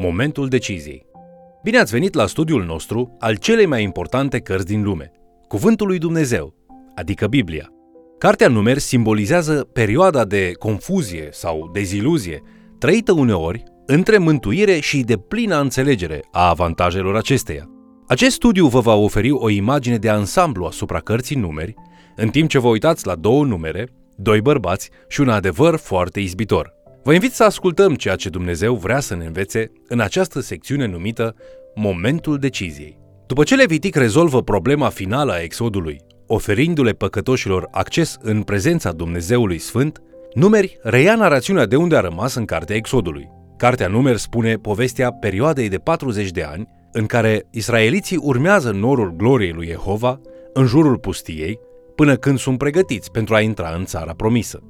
Momentul deciziei. Bine ați venit la studiul nostru al celei mai importante cărți din lume, Cuvântul lui Dumnezeu, adică Biblia. Cartea Numeri simbolizează perioada de confuzie sau deziluzie, trăită uneori între mântuire și de plină înțelegere a avantajelor acesteia. Acest studiu vă va oferi o imagine de ansamblu asupra cărții numeri, în timp ce vă uitați la două numere, doi bărbați și un adevăr foarte izbitor. Vă invit să ascultăm ceea ce Dumnezeu vrea să ne învețe în această secțiune numită Momentul deciziei. După ce Levitic rezolvă problema finală a exodului, oferindu-le păcătoșilor acces în prezența Dumnezeului Sfânt, Numeri reia narațiunea de unde a rămas în cartea Exodului. Cartea Numeri spune povestea perioadei de 40 de ani în care israeliții urmează norul gloriei lui Jehova în jurul pustiei, până când sunt pregătiți pentru a intra în țara promisă.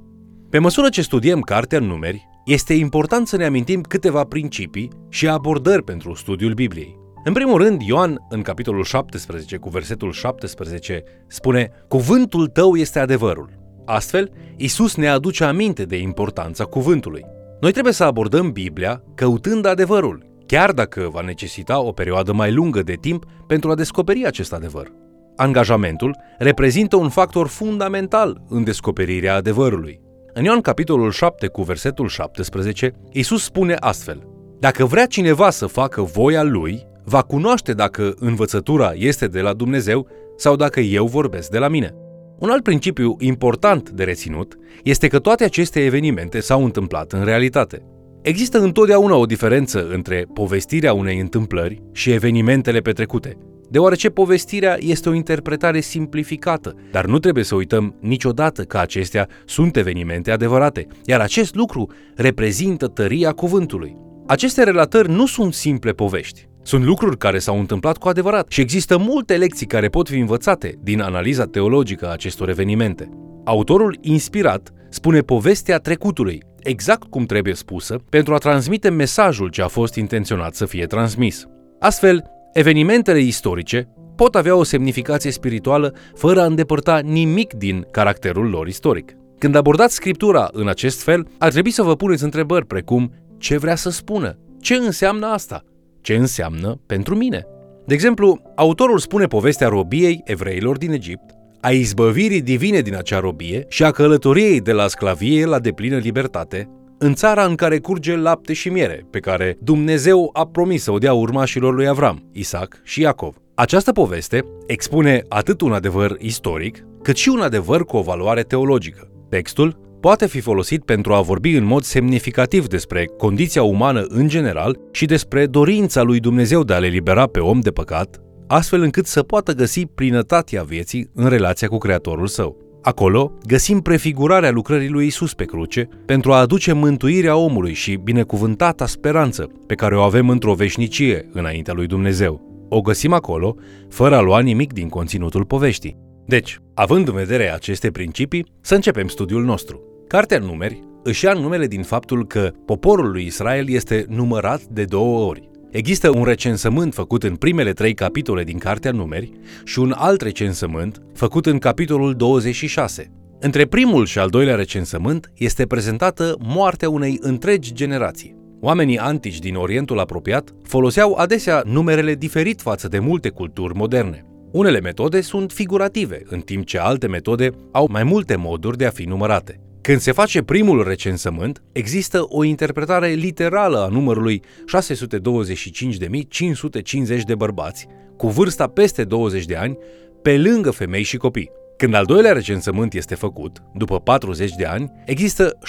Pe măsură ce studiem cartea numeri, este important să ne amintim câteva principii și abordări pentru studiul Bibliei. În primul rând, Ioan, în capitolul 17, cu versetul 17, spune Cuvântul tău este adevărul. Astfel, Isus ne aduce aminte de importanța cuvântului. Noi trebuie să abordăm Biblia căutând adevărul, chiar dacă va necesita o perioadă mai lungă de timp pentru a descoperi acest adevăr. Angajamentul reprezintă un factor fundamental în descoperirea adevărului. În Ioan capitolul 7 cu versetul 17, Isus spune astfel: Dacă vrea cineva să facă voia lui, va cunoaște dacă învățătura este de la Dumnezeu sau dacă eu vorbesc de la mine. Un alt principiu important de reținut este că toate aceste evenimente s-au întâmplat în realitate. Există întotdeauna o diferență între povestirea unei întâmplări și evenimentele petrecute, deoarece povestirea este o interpretare simplificată, dar nu trebuie să uităm niciodată că acestea sunt evenimente adevărate, iar acest lucru reprezintă tăria cuvântului. Aceste relatări nu sunt simple povești, sunt lucruri care s-au întâmplat cu adevărat și există multe lecții care pot fi învățate din analiza teologică a acestor evenimente. Autorul inspirat spune povestea trecutului, exact cum trebuie spusă, pentru a transmite mesajul ce a fost intenționat să fie transmis. Astfel, evenimentele istorice pot avea o semnificație spirituală fără a îndepărta nimic din caracterul lor istoric. Când abordați scriptura în acest fel, ar trebui să vă puneți întrebări precum ce vrea să spună, ce înseamnă asta, ce înseamnă pentru mine. De exemplu, autorul spune povestea robiei evreilor din Egipt, a izbăvirii divine din acea robie și a călătoriei de la sclavie la deplină libertate, în țara în care curge lapte și miere, pe care Dumnezeu a promis să o dea urmașilor lui Avram, Isaac și Iacov. Această poveste expune atât un adevăr istoric, cât și un adevăr cu o valoare teologică. Textul poate fi folosit pentru a vorbi în mod semnificativ despre condiția umană în general și despre dorința lui Dumnezeu de a le libera pe om de păcat, astfel încât să poată găsi plinătatea vieții în relația cu Creatorul său. Acolo găsim prefigurarea lucrării lui Isus pe cruce pentru a aduce mântuirea omului și binecuvântata speranță pe care o avem într-o veșnicie înaintea lui Dumnezeu. O găsim acolo, fără a lua nimic din conținutul poveștii. Deci, având în vedere aceste principii, să începem studiul nostru. Cartea Numeri își ia numele din faptul că poporul lui Israel este numărat de două ori. Există un recensământ făcut în primele trei capitole din Cartea Numeri și un alt recensământ făcut în capitolul 26. Între primul și al doilea recensământ este prezentată moartea unei întregi generații. Oamenii antici din Orientul apropiat foloseau adesea numerele diferit față de multe culturi moderne. Unele metode sunt figurative, în timp ce alte metode au mai multe moduri de a fi numărate. Când se face primul recensământ, există o interpretare literală a numărului 625.550 de bărbați, cu vârsta peste 20 de ani, pe lângă femei și copii. Când al doilea recensământ este făcut, după 40 de ani, există 624.730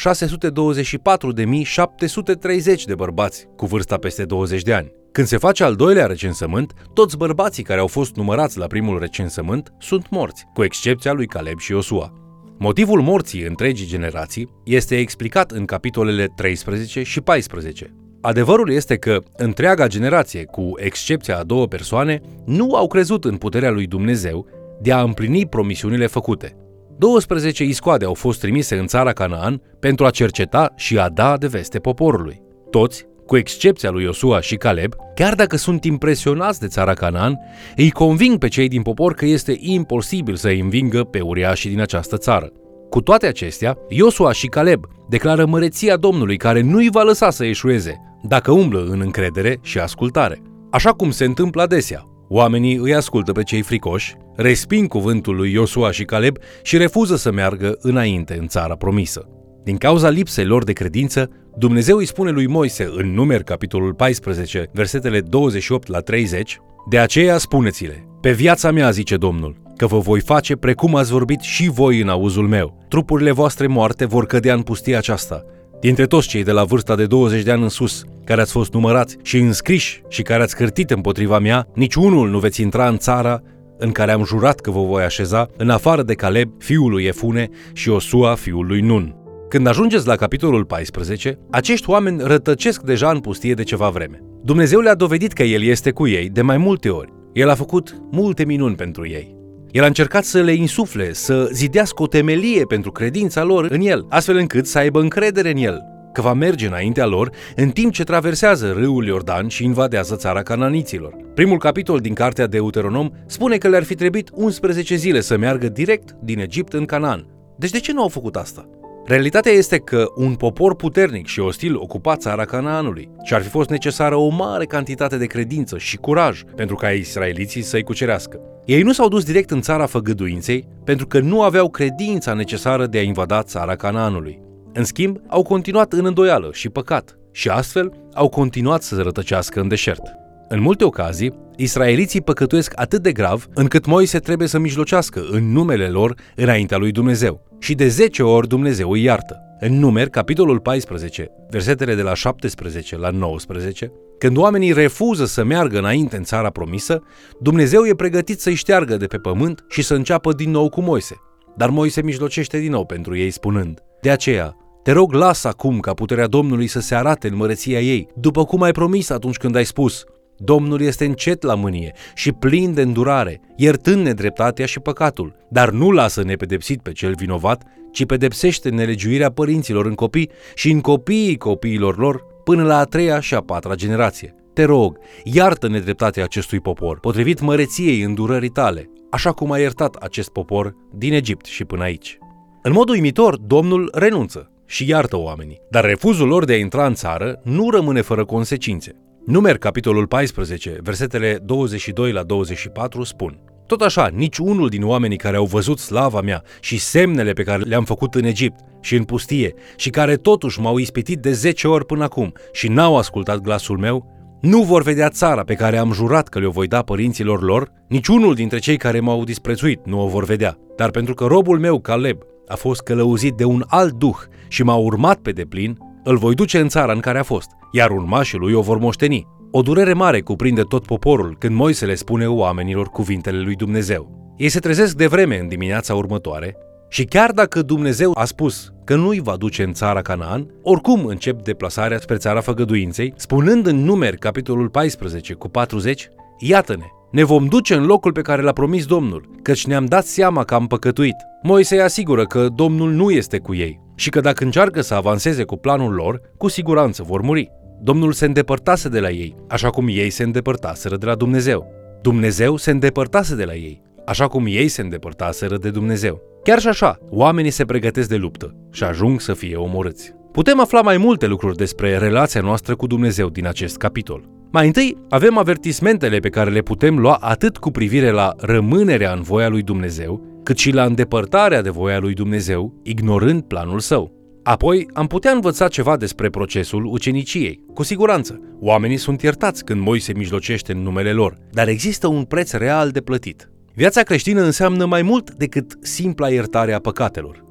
de bărbați cu vârsta peste 20 de ani. Când se face al doilea recensământ, toți bărbații care au fost numărați la primul recensământ sunt morți, cu excepția lui Caleb și Iosua. Motivul morții întregii generații este explicat în capitolele 13 și 14. Adevărul este că întreaga generație, cu excepția a două persoane, nu au crezut în puterea lui Dumnezeu de a împlini promisiunile făcute. 12 iscoade au fost trimise în țara Canaan pentru a cerceta și a da de veste poporului. Toți cu excepția lui Iosua și Caleb, chiar dacă sunt impresionați de țara Canaan, îi conving pe cei din popor că este imposibil să îi învingă pe uriașii din această țară. Cu toate acestea, Iosua și Caleb declară măreția Domnului care nu îi va lăsa să eșueze, dacă umblă în încredere și ascultare. Așa cum se întâmplă adesea. Oamenii îi ascultă pe cei fricoși, resping cuvântul lui Iosua și Caleb și refuză să meargă înainte în țara promisă. Din cauza lipsei lor de credință, Dumnezeu îi spune lui Moise în Numer capitolul 14, versetele 28 la 30, De aceea spuneți-le, pe viața mea, zice Domnul, că vă voi face precum ați vorbit și voi în auzul meu. Trupurile voastre moarte vor cădea în pustia aceasta. Dintre toți cei de la vârsta de 20 de ani în sus, care ați fost numărați și înscriși și care ați cârtit împotriva mea, niciunul nu veți intra în țara în care am jurat că vă voi așeza, în afară de Caleb, fiul lui Efune, și Osua, fiul lui Nun. Când ajungeți la capitolul 14, acești oameni rătăcesc deja în pustie de ceva vreme. Dumnezeu le-a dovedit că El este cu ei de mai multe ori. El a făcut multe minuni pentru ei. El a încercat să le insufle, să zidească o temelie pentru credința lor în El, astfel încât să aibă încredere în El, că va merge înaintea lor în timp ce traversează râul Iordan și invadează țara cananiților. Primul capitol din cartea Deuteronom spune că le-ar fi trebuit 11 zile să meargă direct din Egipt în Canaan. Deci de ce nu au făcut asta? Realitatea este că un popor puternic și ostil ocupa țara Canaanului și ar fi fost necesară o mare cantitate de credință și curaj pentru ca israeliții să-i cucerească. Ei nu s-au dus direct în țara făgăduinței pentru că nu aveau credința necesară de a invada țara Canaanului. În schimb, au continuat în îndoială și păcat și astfel au continuat să se rătăcească în deșert. În multe ocazii, israeliții păcătuiesc atât de grav încât Moise trebuie să mijlocească în numele lor înaintea lui Dumnezeu. Și de 10 ori Dumnezeu îi iartă. În Numer, capitolul 14, versetele de la 17 la 19, când oamenii refuză să meargă înainte în țara promisă, Dumnezeu e pregătit să-i șteargă de pe pământ și să înceapă din nou cu Moise. Dar Moise mijlocește din nou pentru ei spunând, De aceea, te rog, lasă acum ca puterea Domnului să se arate în măreția ei, după cum ai promis atunci când ai spus, Domnul este încet la mânie și plin de îndurare, iertând nedreptatea și păcatul, dar nu lasă nepedepsit pe cel vinovat, ci pedepsește nelegiuirea părinților în copii și în copiii copiilor lor până la a treia și a patra generație. Te rog, iartă nedreptatea acestui popor, potrivit măreției îndurării tale, așa cum a iertat acest popor din Egipt și până aici. În mod uimitor, Domnul renunță și iartă oamenii, dar refuzul lor de a intra în țară nu rămâne fără consecințe. Numer, capitolul 14, versetele 22 la 24 spun Tot așa, nici unul din oamenii care au văzut slava mea și semnele pe care le-am făcut în Egipt și în pustie și care totuși m-au ispitit de 10 ori până acum și n-au ascultat glasul meu, nu vor vedea țara pe care am jurat că le-o voi da părinților lor, nici unul dintre cei care m-au disprețuit nu o vor vedea. Dar pentru că robul meu, Caleb, a fost călăuzit de un alt duh și m-a urmat pe deplin, îl voi duce în țara în care a fost, iar urmașii lui o vor moșteni. O durere mare cuprinde tot poporul când Moise le spune oamenilor cuvintele lui Dumnezeu. Ei se trezesc de vreme în dimineața următoare și chiar dacă Dumnezeu a spus că nu îi va duce în țara Canaan, oricum încep deplasarea spre țara făgăduinței, spunând în numeri capitolul 14 cu 40, Iată-ne, ne vom duce în locul pe care l-a promis Domnul, căci ne-am dat seama că am păcătuit. Moise îi asigură că Domnul nu este cu ei și că dacă încearcă să avanseze cu planul lor, cu siguranță vor muri. Domnul se îndepărtase de la ei, așa cum ei se îndepărtaseră de la Dumnezeu. Dumnezeu se îndepărtase de la ei, așa cum ei se îndepărtaseră de Dumnezeu. Chiar și așa, oamenii se pregătesc de luptă și ajung să fie omorâți. Putem afla mai multe lucruri despre relația noastră cu Dumnezeu din acest capitol. Mai întâi, avem avertismentele pe care le putem lua atât cu privire la rămânerea în voia lui Dumnezeu, cât și la îndepărtarea de voia lui Dumnezeu, ignorând planul său. Apoi, am putea învăța ceva despre procesul uceniciei. Cu siguranță, oamenii sunt iertați când Moise mijlocește în numele lor, dar există un preț real de plătit. Viața creștină înseamnă mai mult decât simpla iertare a păcatelor.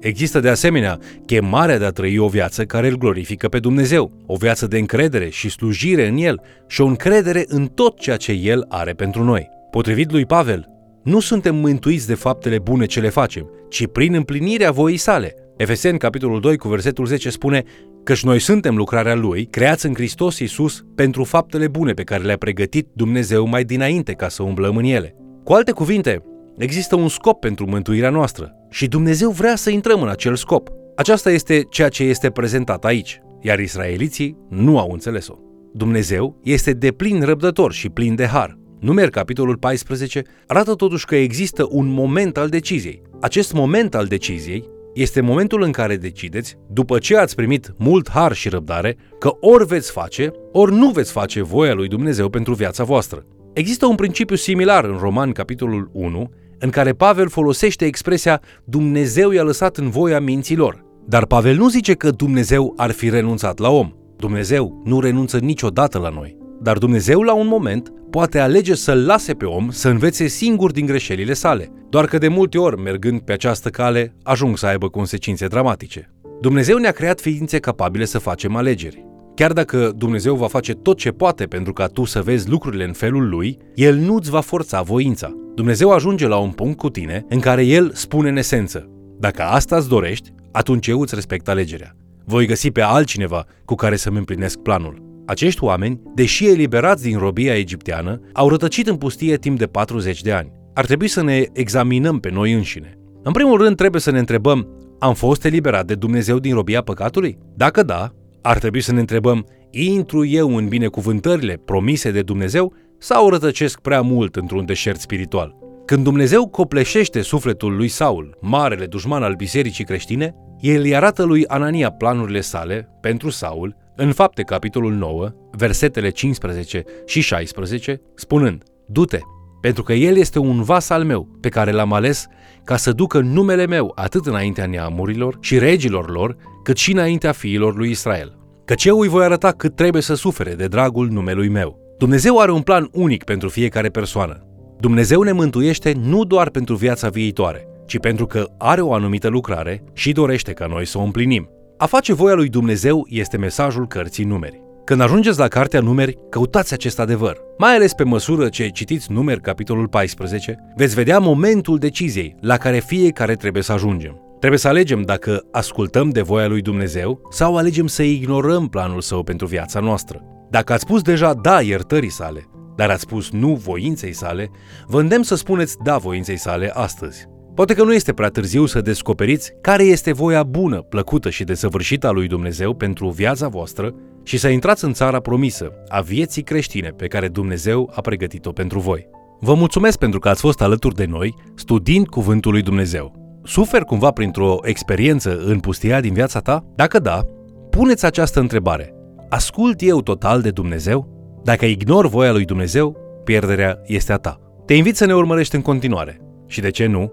Există de asemenea chemarea de a trăi o viață care îl glorifică pe Dumnezeu, o viață de încredere și slujire în El și o încredere în tot ceea ce El are pentru noi. Potrivit lui Pavel, nu suntem mântuiți de faptele bune ce le facem, ci prin împlinirea voii sale. Efeseni, capitolul 2, cu versetul 10 spune căci noi suntem lucrarea Lui, creați în Hristos Iisus pentru faptele bune pe care le-a pregătit Dumnezeu mai dinainte ca să umblăm în ele. Cu alte cuvinte, există un scop pentru mântuirea noastră și Dumnezeu vrea să intrăm în acel scop. Aceasta este ceea ce este prezentat aici, iar israeliții nu au înțeles-o. Dumnezeu este de plin răbdător și plin de har. Numer, capitolul 14, arată totuși că există un moment al deciziei. Acest moment al deciziei este momentul în care decideți, după ce ați primit mult har și răbdare, că ori veți face, ori nu veți face voia lui Dumnezeu pentru viața voastră. Există un principiu similar în Roman, capitolul 1, în care Pavel folosește expresia Dumnezeu i-a lăsat în voia minților. Dar Pavel nu zice că Dumnezeu ar fi renunțat la om. Dumnezeu nu renunță niciodată la noi. Dar Dumnezeu, la un moment, poate alege să-l lase pe om să învețe singur din greșelile sale, doar că de multe ori, mergând pe această cale, ajung să aibă consecințe dramatice. Dumnezeu ne-a creat ființe capabile să facem alegeri. Chiar dacă Dumnezeu va face tot ce poate pentru ca tu să vezi lucrurile în felul lui, El nu-ți va forța voința. Dumnezeu ajunge la un punct cu tine în care El spune în esență, dacă asta îți dorești, atunci eu îți respect alegerea. Voi găsi pe altcineva cu care să-mi împlinesc planul. Acești oameni, deși eliberați din robia egipteană, au rătăcit în pustie timp de 40 de ani. Ar trebui să ne examinăm pe noi înșine. În primul rând, trebuie să ne întrebăm, am fost eliberat de Dumnezeu din robia păcatului? Dacă da, ar trebui să ne întrebăm, intru eu în binecuvântările promise de Dumnezeu sau rătăcesc prea mult într-un deșert spiritual? Când Dumnezeu copleșește sufletul lui Saul, marele dușman al bisericii creștine, el îi arată lui Anania planurile sale pentru Saul în fapte capitolul 9, versetele 15 și 16, spunând, Du-te, pentru că el este un vas al meu, pe care l-am ales ca să ducă numele meu atât înaintea neamurilor și regilor lor, cât și înaintea fiilor lui Israel. Căci eu îi voi arăta cât trebuie să sufere de dragul numelui meu. Dumnezeu are un plan unic pentru fiecare persoană. Dumnezeu ne mântuiește nu doar pentru viața viitoare, ci pentru că are o anumită lucrare și dorește ca noi să o împlinim. A face voia lui Dumnezeu este mesajul cărții numeri. Când ajungeți la cartea numeri, căutați acest adevăr. Mai ales pe măsură ce citiți numeri capitolul 14, veți vedea momentul deciziei la care fiecare trebuie să ajungem. Trebuie să alegem dacă ascultăm de voia lui Dumnezeu sau alegem să ignorăm planul său pentru viața noastră. Dacă ați spus deja da iertării sale, dar ați spus nu voinței sale, vă îndemn să spuneți da voinței sale astăzi. Poate că nu este prea târziu să descoperiți care este voia bună, plăcută și desăvârșită a lui Dumnezeu pentru viața voastră și să intrați în țara promisă a vieții creștine pe care Dumnezeu a pregătit-o pentru voi. Vă mulțumesc pentru că ați fost alături de noi studiind Cuvântul lui Dumnezeu. Suferi cumva printr-o experiență în pustia din viața ta? Dacă da, puneți această întrebare. Ascult eu total de Dumnezeu? Dacă ignor voia lui Dumnezeu, pierderea este a ta. Te invit să ne urmărești în continuare. Și de ce nu,